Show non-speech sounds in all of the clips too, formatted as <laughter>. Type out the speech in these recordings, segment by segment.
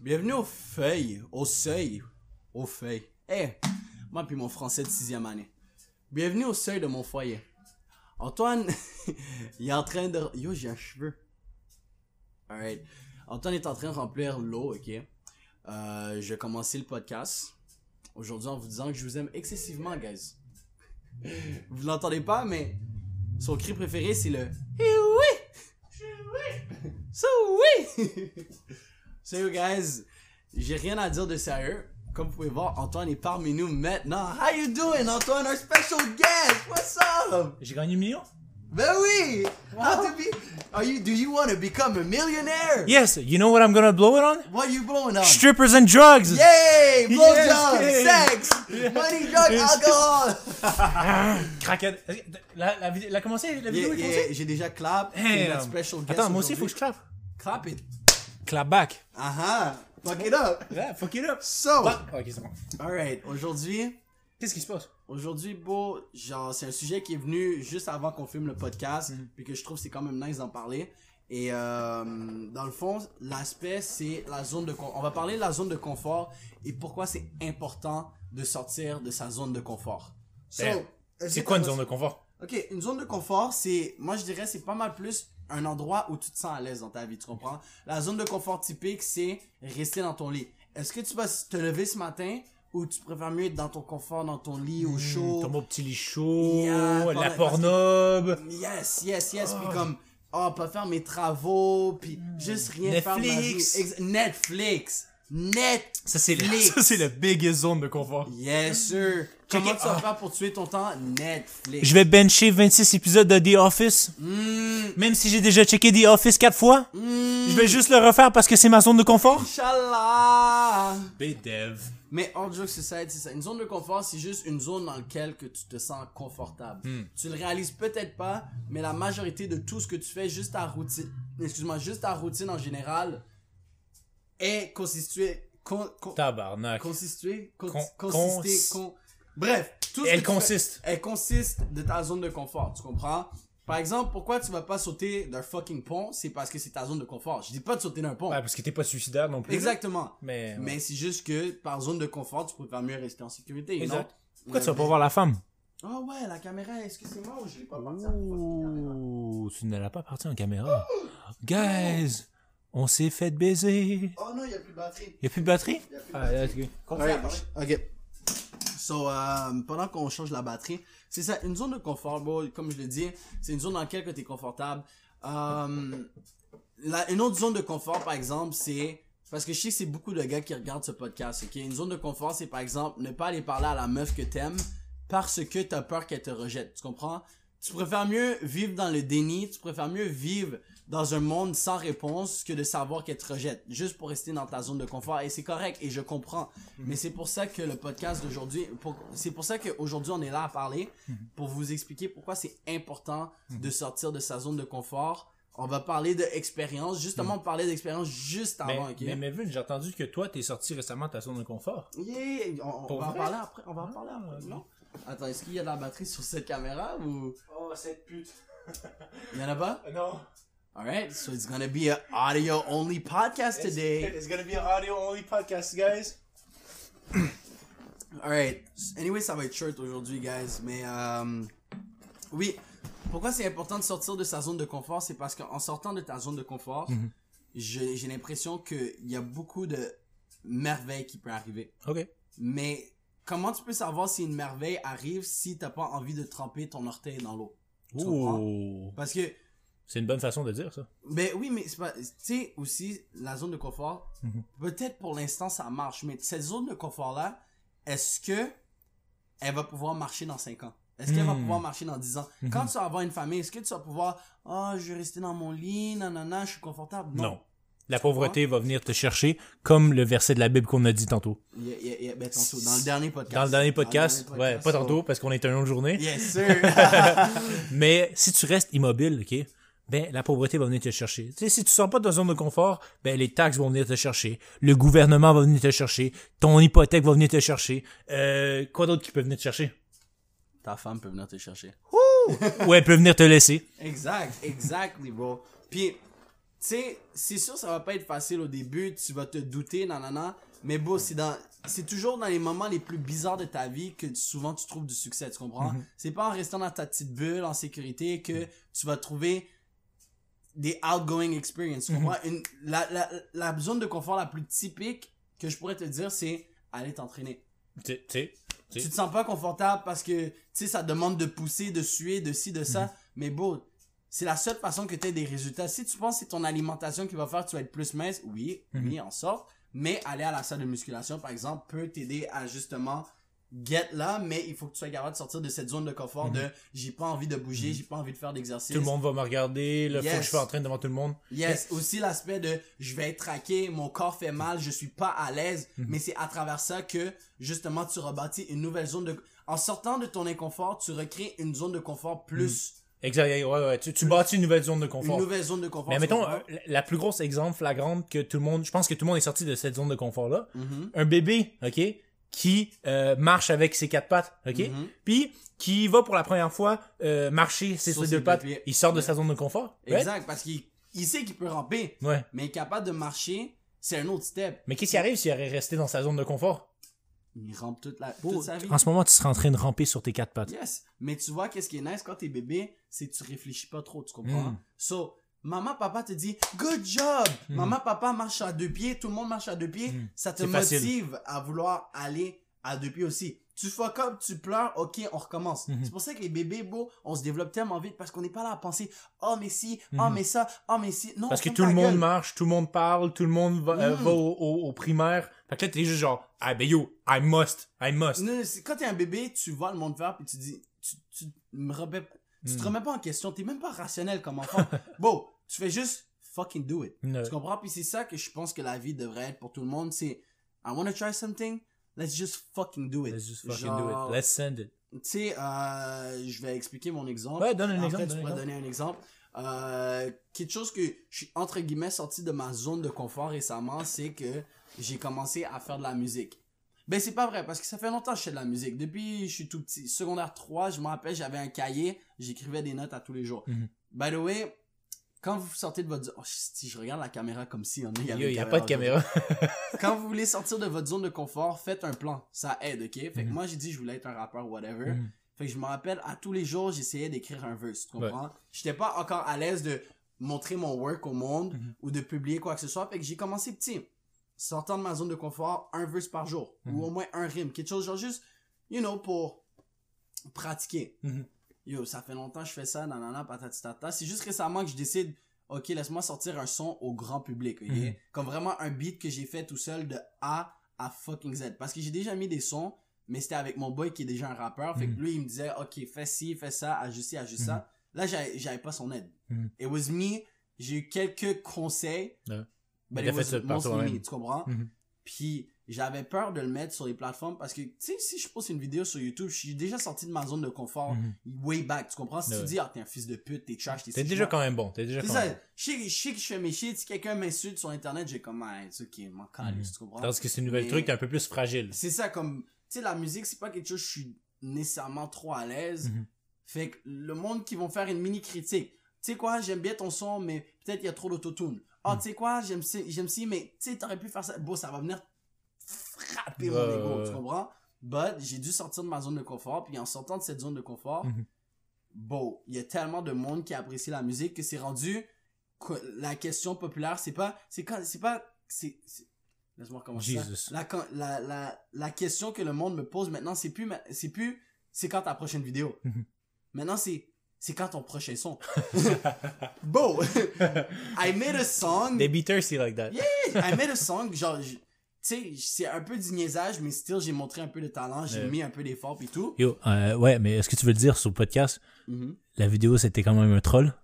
Bienvenue aux feuilles, au seuil, aux feuilles. Eh, moi puis mon français de sixième année. Bienvenue au seuil de mon foyer. Antoine, <laughs> il est en train de... Yo, j'ai un cheveu. Alright. Antoine est en train de remplir l'eau, ok? Euh, je vais commencer le podcast. Aujourd'hui en vous disant que je vous aime excessivement, guys. <laughs> Vous l'entendez pas, mais son cri préféré, c'est le... Oui! <laughs> So oui! So you guys, j'ai rien à dire de sérieux. Comme vous pouvez voir, Antoine est parmi nous maintenant. How you doing, Antoine, our special guest? What's up? J'ai gagné un million? Ben oui! How to be? Are you? Do you want to become a millionaire? Yes, you know what I'm gonna blow it on? What you blowing on? Strippers and drugs! Yay! Blowjob, Yes, sex, money, drug, alcohol. <laughs> Craquette. La, la, vidéo- la commencé, la vidéo Yeah, est yeah? J'ai déjà clap. Hey, um, special guest. Attends, moi aussi, faut que je clap. clap it. Clap back. Ah ah. Fuck it up. Yeah, fuck it up. So, ok, c'est bon. alright. Aujourd'hui, Qu'est-ce qui se passe? Aujourd'hui, beau, genre, c'est un sujet qui est venu juste avant qu'on filme le podcast, Mhm. puis que je trouve que c'est quand même nice d'en parler. Et euh, dans le fond, l'aspect, c'est la zone de confort. On va parler de la zone de confort et pourquoi c'est important de sortir de sa zone de confort. So, Ben, est-ce C'est quoi une zone de confort? Ok, une zone de confort, c'est, moi je dirais, c'est pas mal plus un endroit où tu te sens à l'aise dans ta vie, tu comprends? La zone de confort typique, c'est rester dans ton lit. Est-ce que tu vas te lever ce matin ou tu préfères mieux être dans ton confort, dans ton lit, au chaud? Ton beau petit lit chaud, Yeah, la pornob. Yes, yes, yes. Puis comme, oh, pas faire mes travaux, puis juste rien faire. Netflix. Ex- Netflix. Netflix. Ça, c'est la, <laughs> ça, c'est la biggest zone de confort. Yes, sir. Comment vas Ah. faire pour tuer ton temps? Netflix. Je vais bencher 26 épisodes de The Office. Mm, Même si j'ai déjà checké The Office 4 fois. mm, Je vais juste le refaire parce que c'est ma zone de confort. Inch'Allah. Dev. Mais en joke society, c'est ça. Une zone de confort, c'est juste une zone dans laquelle que tu te sens confortable. Hmm. Tu le réalises peut-être pas, mais la majorité de tout ce que tu fais, juste ta routine, excuse-moi, juste ta routine en général, est constituée, con- con- Tabarnak. constituée, con- Con- consister- cons- con- bref, tout ce Elle que tu fais- consiste. elle consiste de ta zone de confort, tu comprends? Par exemple, pourquoi tu vas pas sauter d'un fucking pont, c'est parce que c'est ta zone de confort. Je dis pas de sauter d'un pont. Ouais, parce que t'es pas suicidaire non plus. Exactement. Mais, Mais c'est juste que par zone de confort, tu préfères mieux rester en sécurité. Exact. Non? Pourquoi tu vas pas voir la femme? Oh ouais, la caméra, excusez-moi, ou je l'ai pas parti à la fucking caméra? Ouh, tu ne l'as pas parti en caméra. Guys, <gasps> on s'est fait baiser. Oh non, il y a plus de batterie. Y a plus de batterie? Y a plus de Ah, batterie. parler. Ok. So, euh, pendant qu'on change la batterie, c'est ça, une zone de confort, bro, comme je le dis, c'est une zone dans laquelle tu es confortable. Euh, une autre zone de confort, par exemple, c'est... Parce que je sais que c'est beaucoup de gars qui regardent ce podcast, ok? Une zone de confort, c'est par exemple ne pas aller parler à la meuf que t'aimes parce que t'as peur qu'elle te rejette, tu comprends? Tu préfères mieux vivre dans le déni, tu préfères mieux vivre dans un monde sans réponse que de savoir qu'elle te rejette, juste pour rester dans ta zone de confort. Et c'est correct, et je comprends. Mais c'est pour ça que le podcast d'aujourd'hui, c'est pour ça qu'aujourd'hui on est là à parler, pour vous expliquer pourquoi c'est important de sortir de sa zone de confort. On va parler d'expérience, justement, on parlait d'expérience juste Mais, avant, ok? mais, mais Vin, j'ai entendu que toi, t'es sorti récemment de ta zone de confort. Yeah, on, va en parler après, on va en parler Ah, après, ok. non? Attends, est-ce qu'il y a de la batterie sur cette caméra ou? Oh, cette pute. il y en a pas? <laughs> Non. Alright, so it's gonna be an audio only podcast today. It's gonna be an audio only podcast, guys. Alright, anyway, ça va être short aujourd'hui, guys, mais euh, oui, pourquoi c'est important de sortir de sa zone de confort, c'est parce qu'en sortant de ta zone de confort, Mhm. j'ai j'ai l'impression qu'il y a beaucoup de merveilles qui peuvent arriver. Ok. Mais comment tu peux savoir si une merveille arrive si t'as pas envie de tremper ton orteil dans l'eau? Tu. Parce que C'est une bonne façon de dire ça. Ben oui, mais c'est pas. Tu sais, aussi, la zone de confort, Mhm. peut-être pour l'instant ça marche, mais cette zone de confort-là, est-ce que elle va pouvoir marcher dans 5 ans? Est-ce qu'elle va Mhm. pouvoir marcher dans 10 ans? Quand tu vas avoir une famille, est-ce que tu vas pouvoir, oh, je vais rester dans mon lit, nanana, je suis confortable? Non. La pauvreté va venir te chercher, comme le verset de la Bible qu'on a dit tantôt. Yeah, yeah, yeah, ben, tantôt, dans le dernier podcast. Dans le dernier podcast, ouais, pas tantôt, parce qu'on est une autre journée. Yes, sir. <laughs> <laughs> Mais si tu restes immobile, ok, ben la pauvreté va venir te chercher. Tu sais, si tu sors pas de ta zone de confort, ben les taxes vont venir te chercher, le gouvernement va venir te chercher, ton hypothèque va venir te chercher. Euh, quoi d'autre qui peut venir te chercher? Ta femme peut venir te chercher. Ou elle peut venir te laisser. <laughs> Exact, exactly, bro. Puis, tu sais, c'est sûr, ça va pas être facile au début, tu vas te douter, nanana, mais bon, c'est dans, c'est toujours dans les moments les plus bizarres de ta vie que souvent tu trouves du succès, tu comprends? Mhm. C'est pas en restant dans ta petite bulle, en sécurité, que tu vas trouver des outgoing experiences, comprends? Une, la, la, la zone de confort la plus typique que je pourrais te dire, c'est aller t'entraîner. Tu te sens pas confortable parce que, tu sais, ça demande de pousser, de suer, de ci, de ça. Mhm. Mais bon, c'est la seule façon que tu aies des résultats. Si tu penses que c'est ton alimentation qui va faire que tu vas être plus mince, oui, Mhm. oui, en sorte. Mais aller à la salle de musculation, par exemple, peut t'aider à justement get là, mais il faut que tu sois capable de sortir de cette zone de confort de j'ai pas envie de bouger, j'ai pas envie de faire d'exercice. Mhm. Tout le monde va me regarder, là, faut que Yes. je sois en train devant tout le monde. Yes, aussi l'aspect de je vais être traqué, mon corps fait mal, je suis pas à l'aise, Mhm. mais c'est à travers ça que justement tu rebâtis une nouvelle zone de en sortant de ton inconfort, tu recrées une zone de confort plus Exact, ouais, ouais. Tu, tu bâtis une nouvelle zone de une confort. nouvelle zone de confort. Mais mettons, euh, la plus grosse exemple flagrante que tout le monde, je pense que tout le monde est sorti de cette zone de confort-là. Mhm. Un bébé, ok, qui euh, marche avec ses quatre pattes, ok, Mhm. puis qui va pour la première fois euh, marcher ses Sur ses deux pattes, pieds. il sort de Ouais. sa zone de confort. right? Exact, parce qu'il il sait qu'il peut ramper, Ouais. mais capable de marcher, c'est un autre step. Mais qu'est-ce qui arrive s'il aurait resté dans sa zone de confort? Il rampe toute, la, toute sa vie. En ce moment, tu serais en train de ramper sur tes quatre pattes. Yes. Mais tu vois, qu'est-ce qui est nice quand t'es bébé, c'est que tu réfléchis pas trop, tu comprends? Mm. So, maman, papa te dit, good job! Mm. Maman, papa marche à deux pieds, tout le monde marche à deux pieds. Mm. Ça te facile. motive à vouloir aller à deux pieds aussi. Tu fuck up, tu pleures, ok, on recommence. Mhm. C'est pour ça que les bébés, beau, on se développe tellement vite parce qu'on n'est pas là à penser, oh, mais si, oh, mais ça, oh, mais si. Non, Parce que tout le monde marche, tout le monde parle, tout le monde va, euh, va au, au- au primaire. Fait que là, t'es juste genre, ah ben yo, I must, I must. Non, quand t'es un bébé, tu vois le monde faire puis tu dis, tu, tu me remets, tu te remets pas en question, t'es même pas rationnel comme enfant. <laughs> bon, tu fais juste fucking do it. Tu comprends? Puis c'est ça que je pense que la vie devrait être pour tout le monde, c'est I wanna try something, let's just fucking do it. Let's just fucking Genre, do it. Let's send it. Tu sais, euh, je vais expliquer mon exemple. Ouais, donne un Après, exemple. tu pourrais donner un exemple. Euh, quelque chose que je suis entre guillemets sorti de ma zone de confort récemment, c'est que j'ai commencé à faire de la musique. Ben c'est pas vrai parce que ça fait longtemps que je fais de la musique. Depuis je suis tout petit, secondaire 3, je me rappelle, j'avais un cahier, j'écrivais des notes à tous les jours. Mhm. By the way, quand vous sortez de votre zone, oh, si je regarde la caméra comme si on il a pas de caméra. <laughs> Quand vous voulez sortir de votre zone de confort, faites un plan, ça aide, OK? Fait que Mhm. moi j'ai dit je voulais être un rappeur whatever. Mhm. Fait que je me rappelle, à tous les jours, j'essayais d'écrire un verse, tu comprends? J'étais pas encore à l'aise de montrer mon work au monde Mhm. ou de publier quoi que ce soit. Fait que j'ai commencé petit. Sortant de ma zone de confort, un verse par jour. Ou au moins un rime. Quelque chose genre juste, you know, pour pratiquer. Yo, ça fait longtemps que je fais ça, nanana, patati tata. C'est juste récemment que je décide, ok, laisse-moi sortir un son au grand public, ok? Mhm. Comme vraiment un beat que j'ai fait tout seul de A à fucking Z. Parce que j'ai déjà mis des sons, mais c'était avec mon boy qui est déjà un rappeur. Fait Mhm. que lui, il me disait, ok, fais ci, fais ça, ajuste ci, ajuste ça. Là, j'avais pas son aide. Mhm. It was me. J'ai eu quelques conseils. Mais it was fait ça par mostly me, tu comprends? Mhm. Puis j'avais peur de le mettre sur les plateformes parce que, tu sais, si je poste une vidéo sur YouTube, je suis déjà sorti de ma zone de confort Mhm. way back, tu comprends? Si Ouais. tu dis, ah, t'es un fils de pute, t'es trash, t'es T'es déjà quand même bon. T'es déjà quand ça. même. Je sais, je sais que je fais mes shit. Si quelqu'un m'insulte sur Internet, j'ai comme, ah, c'est ok, m'en calisse, tu comprends? Tandis que c'est une nouvelle Mais- truc, t'es un peu plus fragile. C'est ça, comme, tu sais, la musique, c'est pas quelque chose que je suis nécessairement trop à l'aise. Mhm. Fait que le monde qui vont faire une mini critique. Tu sais quoi, j'aime bien ton son, mais peut-être il y a trop d'autotune. Mhm. tu sais quoi, j'aime ci, j'aime ci, mais tu sais, t'aurais pu faire ça. Bon, ça va venir frapper Ouais, mon ego, tu comprends? But j'ai dû sortir de ma zone de confort, puis en sortant de cette zone de confort, Mhm. bon, il y a tellement de monde qui apprécie la musique que c'est rendu que la question populaire, c'est pas, c'est quand, c'est pas, c'est, laisse-moi recommencer ça. Jesus. La, con- la, la, la question que le monde me pose maintenant, c'est plus, c'est plus, c'est quand ta prochaine vidéo. Mhm. Maintenant, c'est, c'est quand ton prochain son. <laughs> bon, <laughs> I made a song. They be thirsty like that. Yeah, I made a song, genre, tu sais, c'est un peu du niaisage, mais still, j'ai montré un peu de talent, j'ai mis un peu d'effort et tout. Yo, euh, ouais, mais est-ce que tu veux le dire sur le podcast? Mhm. La vidéo, c'était quand même un troll?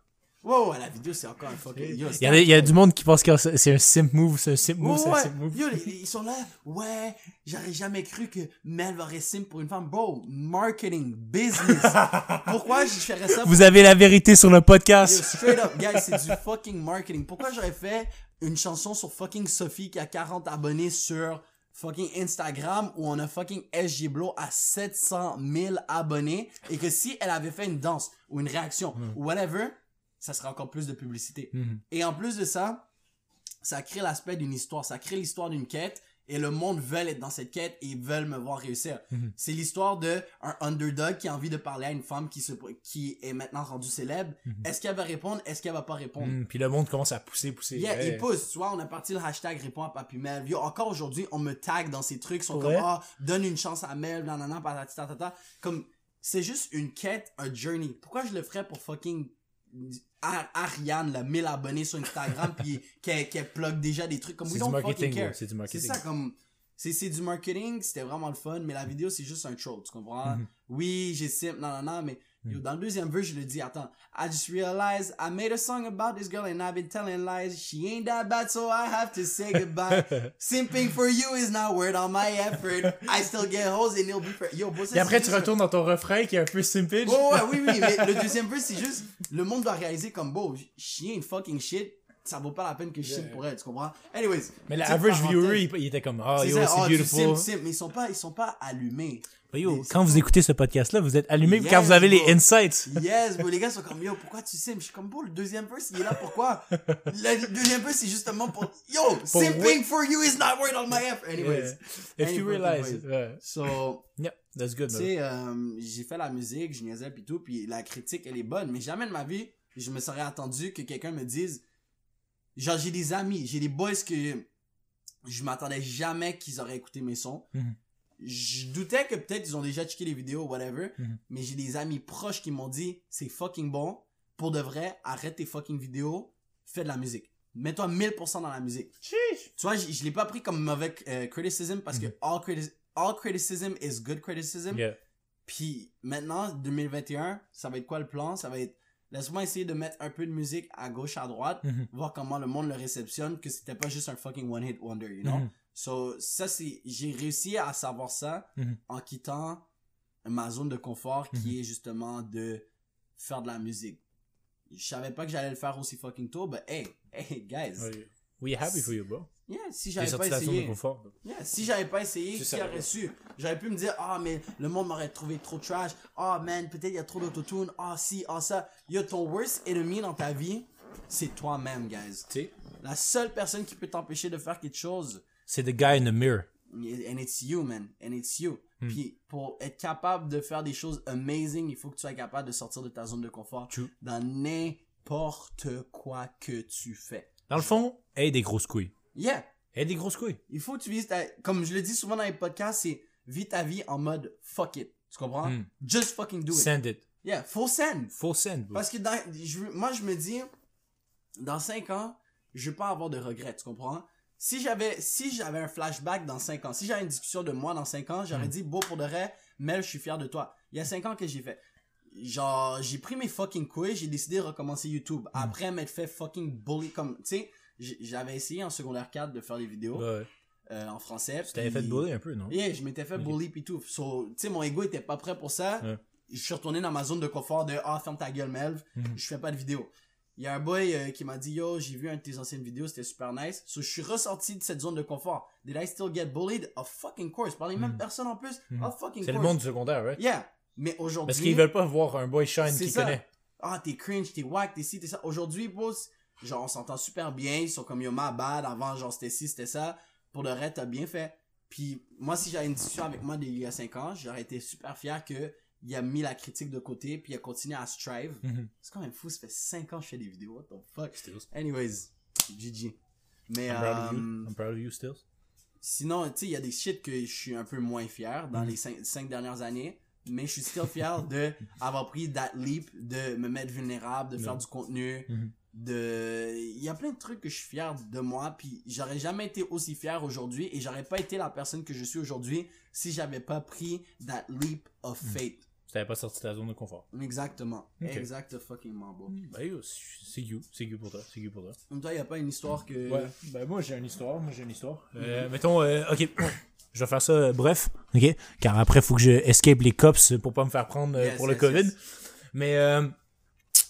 Wow, la vidéo, c'est encore un fucking. Yo, Il y, a, il y a du monde qui pense que c'est un simp move, c'est un simp move, Ouais, c'est un simp move. Yo, ils sont là. Ouais, j'aurais jamais cru que Mel aurait sim pour une femme. Bro, marketing, business. <laughs> Pourquoi je ferais ça? Vous avez la vérité sur le Yo, podcast. straight up, guys, c'est du fucking marketing. Pourquoi j'aurais fait une chanson sur fucking Sophie qui a 40 abonnés sur fucking Instagram où on a fucking SG Blow à 700 000 abonnés et que si elle avait fait une danse ou une réaction ou whatever, ça serait encore plus de publicité. Mhm. Et en plus de ça, ça crée l'aspect d'une histoire, ça crée l'histoire d'une quête et le monde veut être dans cette quête et ils veulent me voir réussir. Mhm. C'est l'histoire de un underdog qui a envie de parler à une femme qui se qui est maintenant rendue célèbre. Mhm. Est-ce qu'elle va répondre? Est-ce qu'elle va pas répondre? Mhm. Puis le monde commence à pousser, pousser. Yeah, Ouais. il pousse. Tu vois, on a parti le hashtag réponds à Papy Mel. Yo, encore aujourd'hui, on me tag dans ces trucs. Sont Ouais. comme, ah, donne une chance à Mel, nanana, patati tatata. Comme, c'est juste une quête, un journey. Pourquoi je le ferais pour fucking Ar- Ariane, là, 1000 abonnés sur Instagram, puis <laughs> qu'elle qu'elle plug déjà des trucs comme, C'est du marketing, ouais, c'est du C'est marketing. ça, comme, c'est c'est du marketing, c'était vraiment le fun, mais la vidéo, c'est juste un troll, tu comprends? Mhm. Oui, j'ai simp, non, non, non, mais yo, Mhm. dans le deuxième verse, je le dis, attends, I just realized I made a song about this girl and I've been telling lies. She ain't that bad, so I have to say goodbye. <laughs> Simping for you is not worth all my effort. I still get hoes and it'll be for... Yo, ça, Et après, tu retournes dans ton refrain qui est un peu simpage. Ouais, ouais, oui, oui, mais le <laughs> deuxième verse, c'est juste, le monde doit réaliser comme, beau, she ain't fucking shit. Ça vaut pas la peine que je simp pour elle, tu comprends? Anyways. Mais l'average viewer, il, il était comme, C'est yo, c'est tu beautiful. simp, simp, mais ils sont pas, ils sont pas allumés. Yo, quand vous écoutez ce podcast-là, vous êtes allumé Yes, quand vous avez les insights. <laughs> Yes, bro, les gars sont comme, yo, pourquoi tu simp? Je suis comme, bro, le deuxième verse, il est là, pourquoi? <laughs> Le deuxième verse, c'est justement pour, yo, simping ouais. for you is not worth all my effort. Anyways. Yeah. If you Anyways. realize. Ouais. So, Yeah, that's good, tu sais, euh, j'ai fait la musique, je niaisais pis tout, puis la critique, elle est bonne, mais jamais de ma vie, je me serais attendu que quelqu'un me dise, genre, j'ai des amis, j'ai des boys que je m'attendais jamais qu'ils auraient écouté mes sons. Mhm. Je doutais que peut-être ils ont déjà checké les vidéos, whatever, Mhm. mais j'ai des amis proches qui m'ont dit, c'est fucking bon, pour de vrai, arrête tes fucking vidéos, fais de la musique. Mets-toi 1000% dans la musique. Tu vois, je, je l'ai pas pris comme mauvais euh, criticism parce que all, criti- all criticism is good criticism. Yeah. Puis maintenant, 2021, ça va être quoi le plan? Ça va être, laisse-moi essayer de mettre un peu de musique à gauche, à droite, Mhm. voir comment le monde le réceptionne, que c'était pas juste un fucking one hit wonder, you know? Mhm. So, ça c'est, j'ai réussi à savoir ça Mhm. en quittant ma zone de confort Mhm. qui est justement de faire de la musique. Je savais pas que j'allais le faire aussi fucking tôt, but hey, hey guys. We happy for you, bro. Yeah, si j'avais pas sorti de la zone de essayé. confort. Yeah, si j'avais pas essayé, qui aurait su? J'aurais pu me dire, ah, mais le monde m'aurait trouvé trop trash. Ah, man, peut-être il y a trop d'autotune. Ah, si, ah, ça. Yo, ton worst enemy dans ta vie, c'est toi-même, guys. Tu sais, La seule personne qui peut t'empêcher de faire quelque chose, c'est the guy in the mirror. and it's you, man. And it's you. Hmm. Puis, pour être capable de faire des choses amazing, il faut que tu sois capable de sortir de ta zone de confort True. dans n'importe quoi que tu fais. Dans le fond, aie des grosses couilles. Yeah. Aie des grosses couilles. Il faut que tu vises ta... Comme je le dis souvent dans les podcasts, c'est vis ta vie en mode fuck it. Tu comprends? Hmm. Just fucking do it. Send it. Yeah, full send. Faut send, bro. Parce que dans, je, moi, je me dis, dans 5 ans, je vais pas avoir de regrets, tu comprends? Si j'avais, si j'avais un flashback dans 5 ans, si j'avais une discussion de moi dans 5 ans, j'aurais Mm. dit, beau pour de vrai, Mel, je suis fier de toi. Il y a 5 ans que j'ai fait? Genre, j'ai pris mes fucking couilles, j'ai décidé de recommencer YouTube. Mm. Après m'être fait fucking bully comme, tu sais, j'avais essayé en secondaire 4 de faire des vidéos, Ouais. euh, en français. Tu t'avais fait bully un peu, non? Yeah, je m'étais fait bully pis tout. So, tu sais, mon ego était pas prêt pour ça. Ouais. Je suis retourné dans ma zone de confort de ah ferme ta gueule Melv, Mhm. je fais pas de vidéo. Il y a un boy euh, qui m'a dit yo j'ai vu un de tes anciennes vidéos c'était super nice. So je suis ressorti de cette zone de confort. Did I still get bullied? Of fucking course. Par les mêmes Mhm. personnes en plus? Mhm. Of fucking C'est course. le monde du secondaire, right? Yeah. Mais aujourd'hui. Parce qu'ils veulent pas voir un boy shine C'est ça. connaît. Ah t'es cringe, t'es whack, t'es ci, t'es ça. Aujourd'hui boss, genre on s'entend super bien. Ils sont comme yo ma bad. Avant genre c'était ci, c'était ça. Pour le reste t'as bien fait. Puis moi si j'avais une discussion avec moi d'il y a 5 ans, j'aurais été super fier que il a mis la critique de côté puis il a continué à strive. Mhm. C'est quand même fou, ça fait 5 ans que je fais des vidéos, what the fuck? Stills. Anyways, GG. Mais I'm proud of you. euh, I'm proud of you, Stills. sinon, tu sais, il y a des shit que je suis un peu moins fier dans Mhm. les 5 dernières années. Mais je suis still fier <laughs> de avoir pris that leap, de me mettre vulnérable, de faire du contenu, Mhm. de... Il y a plein de trucs que je suis fier de moi, puis j'aurais jamais été aussi fier aujourd'hui, et j'aurais pas été la personne que je suis aujourd'hui si j'avais pas pris that leap of faith. Tu t'avais pas sorti de ta zone de confort. Exactement. Ok. Exact fucking beau. Ben yo, c'est you. C'est you pour toi. C'est you pour toi. Comme toi, y a pas une histoire que... Ouais, ben moi j'ai une histoire, moi j'ai une histoire. Euh, mettons, euh, ok, <coughs> je vais faire ça euh, bref, ok, car après faut que je escape les cops pour pas me faire prendre Yes, pour le COVID. yes. Mais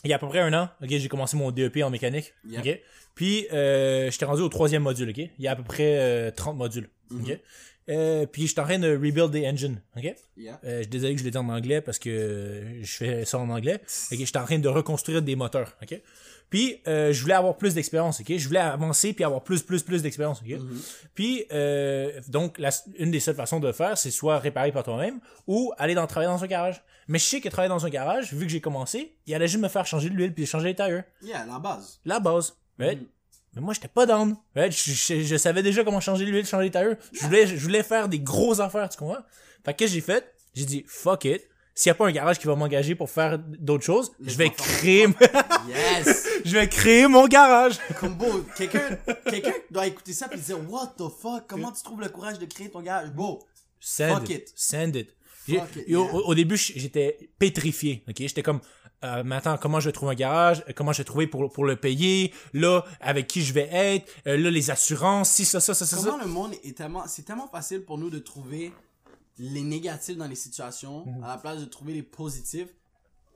il y a à peu près un an, ok, j'ai commencé mon DEP en mécanique, Yep. ok? Puis, euh, j'étais rendu au troisième module, OK? Il y a à peu près euh, 30 modules, OK? Euh, puis, j'étais en train de rebuild des engines, OK? Yeah. Euh, je suis désolé que je l'ai dit en anglais parce que je fais ça en anglais. Ok, j'étais en train de reconstruire des moteurs, ok? Puis euh, je voulais avoir plus d'expérience, ok? Je voulais avancer puis avoir plus, plus, plus d'expérience, ok? Puis euh, donc la, une des seules façons de le faire, c'est soit réparer par toi-même ou aller dans travailler dans un garage. Mais je sais que travailler dans un garage, vu que j'ai commencé, il allait juste me faire changer de l'huile puis changer les tires, Yeah, la base. la base. Mais moi, j'étais pas down. right? Je, je- je savais déjà comment changer l'huile, changer les tires. Je voulais, je voulais faire des grosses affaires, tu comprends? Fait que qu'est-ce que j'ai fait? J'ai dit, fuck it. S'il y a pas un garage qui va m'engager pour faire d'autres choses, je vais créer, <laughs> Yes! <laughs> je vais créer mon garage. Combo, quelqu'un quelqu'un doit écouter ça et dire What the fuck? Comment tu trouves le courage de créer ton garage? Bro, Send Fuck it. it. Send it. Fuck it, yeah. au, au début, j'étais pétrifié. Ok, j'étais comme, euh, mais attends, comment je vais trouver un garage? Euh, Comment je vais trouver pour pour le payer? Là, avec qui je vais être? Euh, Là, les assurances, si ça, ça, ça, ça. comment ça. le monde est tellement. C'est tellement facile pour nous de trouver les négatifs dans les situations Mhm. à la place de trouver les positifs.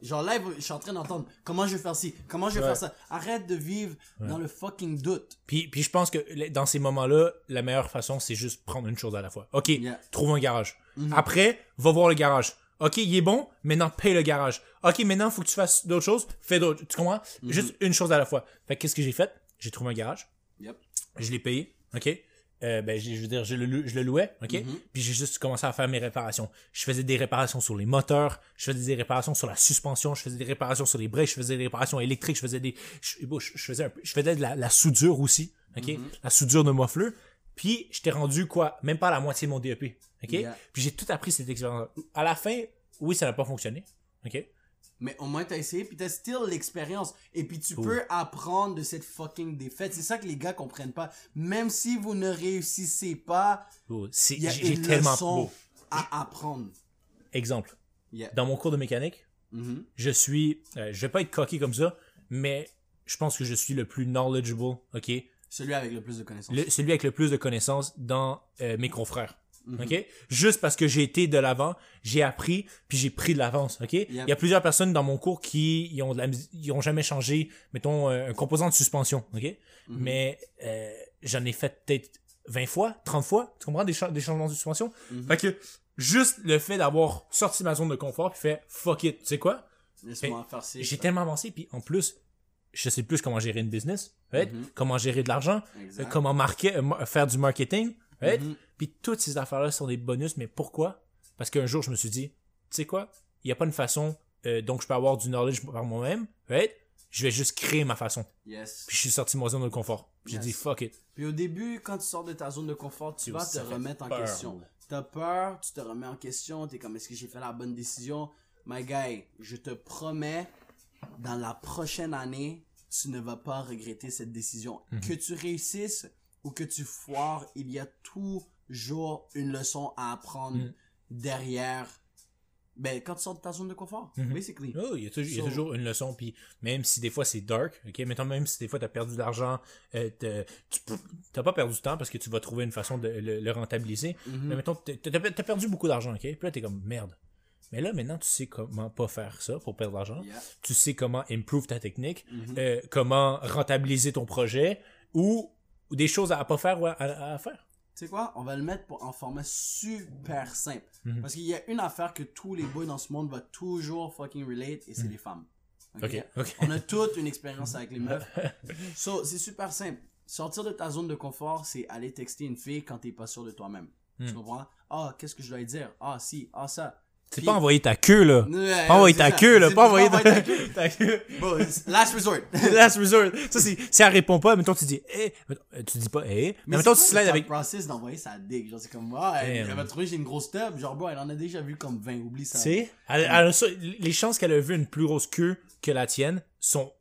Genre là, je suis en train d'entendre comment je vais faire ci, comment je vais Ouais. faire ça? Arrête de vivre dans le fucking doute. Puis, puis je pense que dans ces moments-là, la meilleure façon, c'est juste prendre une chose à la fois. Ok, Yeah. trouve un garage. Après, va voir le garage. Ok, il est bon, maintenant paye le garage. Ok, maintenant, faut que tu fasses d'autres choses, fais d'autres. Tu comprends? Juste une chose à la fois. Fait que qu'est-ce que j'ai fait? J'ai trouvé un garage. Yep. je l'ai payé, ok? Euh, ben, je veux dire, je le, lou- je le louais, ok? Mhm. Puis j'ai juste commencé à faire mes réparations. Je faisais des réparations sur les moteurs, je faisais des réparations sur la suspension, je faisais des réparations sur les breaks, je faisais des réparations électriques, je faisais des, je, je- faisais un peu, je faisais de la, la soudure aussi, ok? Mhm. La soudure de muffler. Puis j'étais rendu quoi, même pas à la moitié de mon DEP, ok? Yeah. Puis j'ai tout appris cette expérience. À la fin, oui, ça n'a pas fonctionné, ok? Mais au moins t'as essayé, puis t'as still l'expérience. Et puis tu peux apprendre de cette fucking défaite. C'est ça que les gars comprennent pas. Même si vous ne réussissez pas, c'est- il y a j'ai tellement leçon beau. à apprendre. Exemple. Yeah. Dans mon cours de mécanique, Mhm. je suis, euh, je vais pas être coquille comme ça, mais je pense que je suis le plus knowledgeable, ok, Celui avec le plus de connaissances. Le- celui avec le plus de connaissances dans euh, mes confrères, Mhm. ok, juste parce que j'ai été de l'avant, j'ai appris, puis j'ai pris de l'avance, ok? Il y a plusieurs personnes dans mon cours qui ils ont de la, ils ont jamais changé, mettons euh, un composant de suspension, ok, Mhm. mais euh, j'en ai fait peut-être 20 fois, 30 fois, tu comprends des, cha- des changements de suspension, Mhm. fait que juste le fait d'avoir sorti ma zone de confort puis fait fuck it, tu sais quoi? J'ai tellement avancé, puis en plus, je sais plus comment gérer une business, right? Mhm. comment gérer de l'argent, comment marquer, euh, faire du marketing, right? Puis toutes ces affaires-là sont des bonus, mais pourquoi? Parce qu'un jour, je me suis dit, tu sais quoi? Il n'y a pas une façon euh, dont je peux avoir du knowledge par moi-même, right? Je vais juste créer ma façon. Yes. Puis je suis sorti de ma zone de confort. J'ai Yes. dit, fuck it. Puis au début, quand tu sors de ta zone de confort, tu vas te remettre en question. T'as peur, tu te remets en question, t'es comme est-ce que j'ai fait la bonne décision? My guy, je te promets, dans la prochaine année, tu ne vas pas regretter cette décision. Mhm. Que tu réussisses ou que tu foires, il y a toujours une leçon à apprendre Mhm. derrière. Ben, quand tu sors de ta zone de confort, Mhm. basically. Oh, il y a, toujours- il y a toujours une leçon, puis même si des fois c'est dark, ok, mettons même si des fois t'as perdu de l'argent, euh, t'as- tu t'as pas perdu de temps parce que tu vas trouver une façon de le, le rentabiliser, Mhm. mais mettons t'as t'as perdu beaucoup d'argent, ok, puis là t'es comme merde. Mais là maintenant tu sais comment pas faire ça pour perdre de l'argent, Yeah. tu sais comment improve ta technique, Mhm. euh, comment rentabiliser ton projet ou, ou des choses à pas faire ou à, à- à faire. Tu sais quoi? On va le mettre pour- en format super simple. Mhm. Parce qu'il y a une affaire que tous les boys dans ce monde vont toujours fucking relate et c'est les femmes. Mhm. Ok, ok. On a toute une expérience avec les <laughs> meufs. So, c'est super simple. Sortir de ta zone de confort, c'est aller texter une fille quand t'es pas sûr de toi-même. Tu Mhm. comprends? Ah, qu'est-ce que je dois lui dire? Ah, si, ah, ça. C'est pas envoyer ta queue là. Ouais, Pas envoyer ta queue là, pas envoyer ta, ta queue. ta queue. Bon, c'est- last resort. <laughs> Last resort. Ça, c'est, si elle répond pas, mettons, tu dis, eh, tu dis pas, eh, mais, mettons, tu slides avec, process d'envoyer sa dick. Genre, c'est comme, ah, elle, elle va trouver j'ai une grosse tub. Genre, bro, elle en a déjà vu comme 20. Oublie ça. tu sais, ça- les chances qu'elle a vu une plus grosse queue que la tienne sont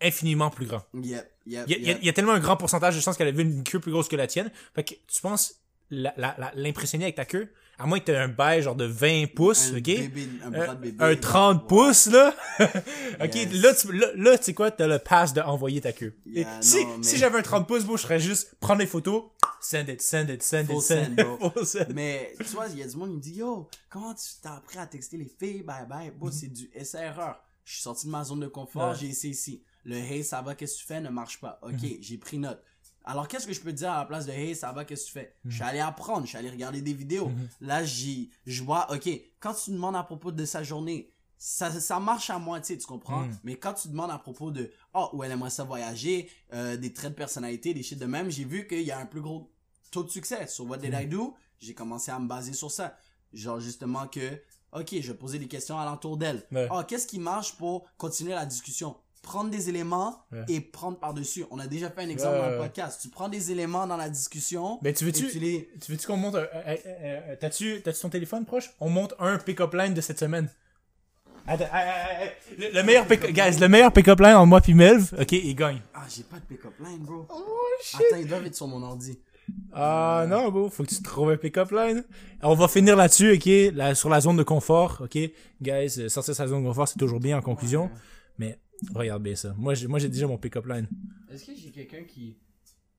infiniment plus grands. Yep, yep, Il y a, yep. il y a- tellement un grand pourcentage de chances qu'elle a vu une queue plus grosse que la tienne. Fait que tu penses la- la- la- l'impressionner avec ta queue, à moins que tu aies un bail genre de 20 pouces, un ok? bébé, un bras de bébé. un 30 pouces, là? <laughs> ok, Yes. là, tu, là, là, tu sais quoi, t'as le pass de envoyer ta queue. Et si, non, mais- si j'avais un 30 pouces, bro, je ferais juste prendre des photos, send it, send it, send Full it, send send, it, bro. full send. Mais tu vois, il y a du monde qui me dit Yo, comment tu t'as appris à texter les filles? Bye bye. Mhm. Bon, c'est du essai-erreur. Je suis sorti de ma zone de confort, Ouais. j'ai essayé ici. le hey, ça va, qu'est-ce que tu fais? Ne marche pas. Ok, Mhm. j'ai pris note. Alors, qu'est-ce que je peux te dire à la place de hey, ça va, qu'est-ce que tu fais? Mhm. Je suis allé apprendre, je suis allé regarder des vidéos. Là, j'y, je vois, ok, quand tu demandes à propos de sa journée, ça, ça marche à moitié, tu comprends? Mhm. Mais quand tu demandes à propos de, oh, où elle aimerait ça voyager, euh, des traits de personnalité, des shit de même, j'ai vu qu'il y a un plus gros taux de succès. Sur What Did I Do, j'ai commencé à me baser sur ça. Genre, justement, que, ok, je vais poser des questions alentour d'elle. Ouais. Oh, qu'est-ce qui marche pour continuer la discussion? Prendre des éléments Ouais. et prendre par-dessus. On a déjà fait un exemple Ouais, dans le ouais. podcast. Tu prends des éléments dans la discussion. Ben, tu veux-tu- tu les... Tu veux-tu qu'on monte un- T'as-tu ton téléphone proche? On monte un pick-up line de cette semaine. Attends, le, le meilleur pick guys, le meilleur pick-up line entre moi puis Melv, ok, il gagne. Ah, j'ai pas de pick-up line, bro. Oh shit! Attends, ils doivent être sur mon ordi. Ah non, bro, faut que tu trouves un pick-up line. On va finir là-dessus, ok, là, sur la zone de confort, ok. Guys, euh, sortir sa zone de confort, c'est toujours bien en conclusion. Mais regarde bien ça. Moi, j'ai moi, j'ai déjà mon pick-up line. Est-ce que j'ai quelqu'un qui...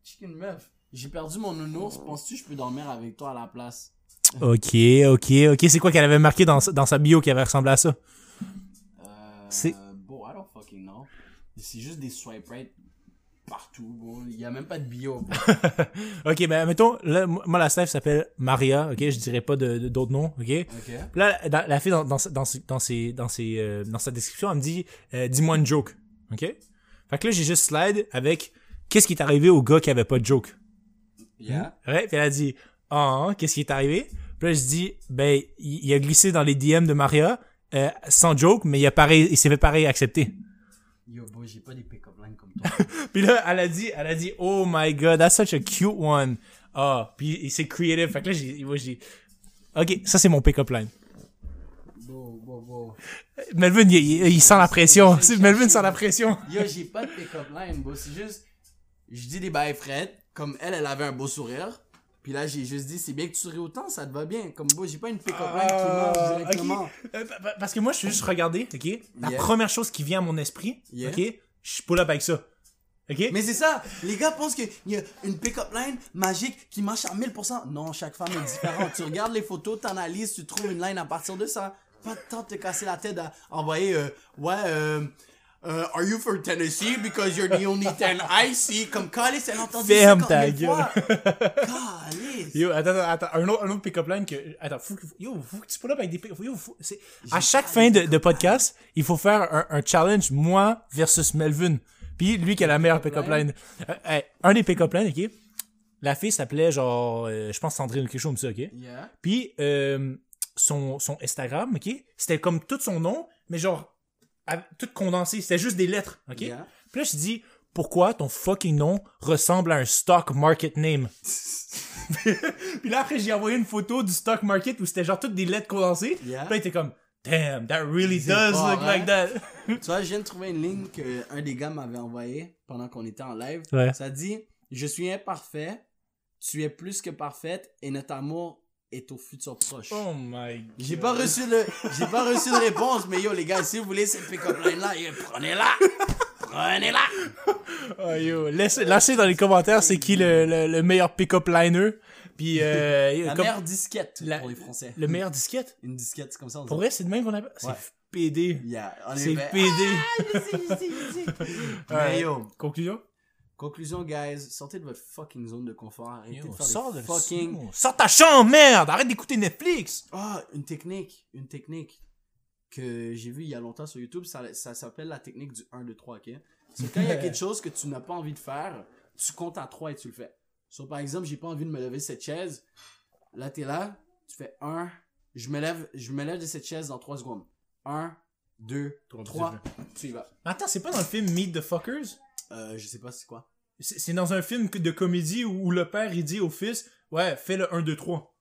Chicken meuf? J'ai perdu mon nounours. Penses-tu que je peux dormir avec toi à la place? Ok, ok, ok. C'est quoi qu'elle avait marqué dans, sa- dans sa bio qui avait ressemblé à ça? Euh... C'est- Bon, I don't fucking know. C'est juste des swipe right? Partout, bro. Il y a même pas de bio. <laughs> Ok, ben mettons, là, moi la staff s'appelle Maria, ok, je dirais pas de- de- d'autres noms, ok? Là, dans- la fille dans, dans, dans, dans, ses, dans, ses, euh, dans sa description, elle me dit euh, Dis-moi une joke. OK? Fait que là, j'ai juste slide avec Qu'est-ce qui est arrivé au gars qui avait pas de joke? Yeah. Ouais, puis elle a dit Ah, hein, qu'est-ce qui est arrivé? Puis là, je dis Ben, il, a glissé dans les DM de Maria euh, sans joke, mais il, a pareil, il s'est fait pareil accepter. Yo, boy, j'ai pas des. <laughs> Puis là, elle a dit, elle a dit, oh my god, that's such a cute one. Ah, puis c'est creative. Fait que là, j'ai, moi, j'ai, ok, ça c'est mon pick-up line. Melvin, il, il- il sent la pression. Melvin sent la pression. Yo, j'ai pas de pick-up line, bro. C'est juste, je dis des bails Fred, comme elle, elle avait un beau sourire. Puis là, j'ai juste dit, c'est bien que tu souris autant, ça te va bien. Comme, bro, j'ai pas une pick-up line qui Ah, marche directement. Euh, pa- pa- Parce que moi, je suis juste regardé, ok? La Yeah. première chose qui vient à mon esprit, Yeah. ok? Je pull up avec ça. Mais c'est ça, les gars pensent qu'il y a une pick-up line magique qui marche à 1000%. Non, chaque femme est différente. tu regardes les photos, t'analyses, tu trouves une line à partir de ça. Pas de temps de te casser la tête à envoyer, euh, ouais, euh, euh, are you for Tennessee because you're the only ten I see? Comme Calice, elle a entendu Ferme 50 ta 000 gueule. <laughs> Calice. Yo, attends, attends, un autre, un autre pick-up line que, attends, faut, yo, faut que tu pull up avec des pick yo, faut- c'est, à chaque fin de, de podcast, il faut faire un, un challenge, moi versus Melvin. Puis lui qui a la meilleure pick-up line. Euh, hey, un des pick-up lines, ok? La fille s'appelait genre, euh, je pense Sandrine ou quelque chose comme ça, ok? Yeah. Puis euh, son, son Instagram, ok? C'était comme tout son nom, mais genre, tout condensé. C'était juste des lettres, ok? Yeah. Puis là, je dis, pourquoi ton fucking nom ressemble à un stock market name? <laughs> Puis là, après, j'ai envoyé une photo du stock market où c'était genre toutes des lettres condensées. Yeah. Puis là, il était comme, damn, that really does fort, look hein? like that. <laughs> Tu vois, je viens de trouver une ligne que un des gars m'avait envoyée pendant qu'on était en live. Ouais. Ça dit Je suis imparfait, tu es plus que parfaite et notre amour est au futur proche. Oh my god. J'ai pas reçu de j'ai pas reçu de réponse, mais yo les gars, si vous voulez cette pick-up line là, prenez-la. <laughs> Prenez-la. Oh, yo. Laissez, lâchez dans les commentaires c'est qui le, le, le meilleur pick-up liner. Puis, euh, La comme- meilleure disquette La- pour les Français. le meilleur disquette? Une disquette, c'est comme ça on dit. Pour vrai, c'est de même qu'on appelle. Ouais. C'est PD. Yeah, en C'est. PD. Ah, je sais, je sais, je sais. Mais Ouais. yo, Conclusion? conclusion guys, sortez de votre fucking zone de confort, arrêtez Yo, de faire sors des de fucking Sors ta chambre, merde! Arrête d'écouter Netflix! Ah, une technique, une technique que j'ai vue il y a longtemps sur YouTube, ça, ça s'appelle la technique du 1, 2, 3, ok? C'est quand il y a <laughs> quelque chose que tu n'as pas envie de faire, tu comptes à 3 et tu le fais. So, par exemple, j'ai pas envie de me lever de cette chaise. Là, t'es là, tu fais 1, je me lève, je me lève de cette chaise dans 3 secondes. 1, 2, Trois, 3, tu y vas. Attends, c'est pas dans le film Meet the Fuckers? Euh, je sais pas c'est quoi. C'est c'est dans un film de comédie où, où le père il dit au fils Ouais, fais le 1, 2, 3.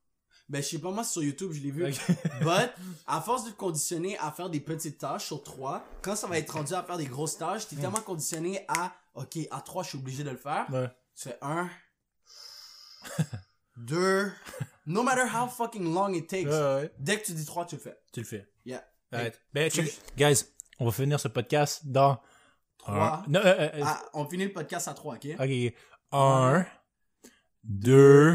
Ben, je sais pas, moi, sur YouTube, je l'ai vu. Ok. <laughs> But, à force de te conditionner à faire des petites tâches sur 3, quand ça va être rendu à faire des grosses tâches, t'es tellement conditionné à, ok, à 3, je suis obligé de le faire. Ouais. Tu fais 1, 2, no matter how fucking long it takes, ouais. dès que tu dis 3, tu le fais. Tu le fais. Yeah. Arrête. Ben, check. Guys, on va finir ce podcast dans. Trois. Un- Non, euh, euh, Ah, on finit le podcast à 3, ok? ok. Un, deux,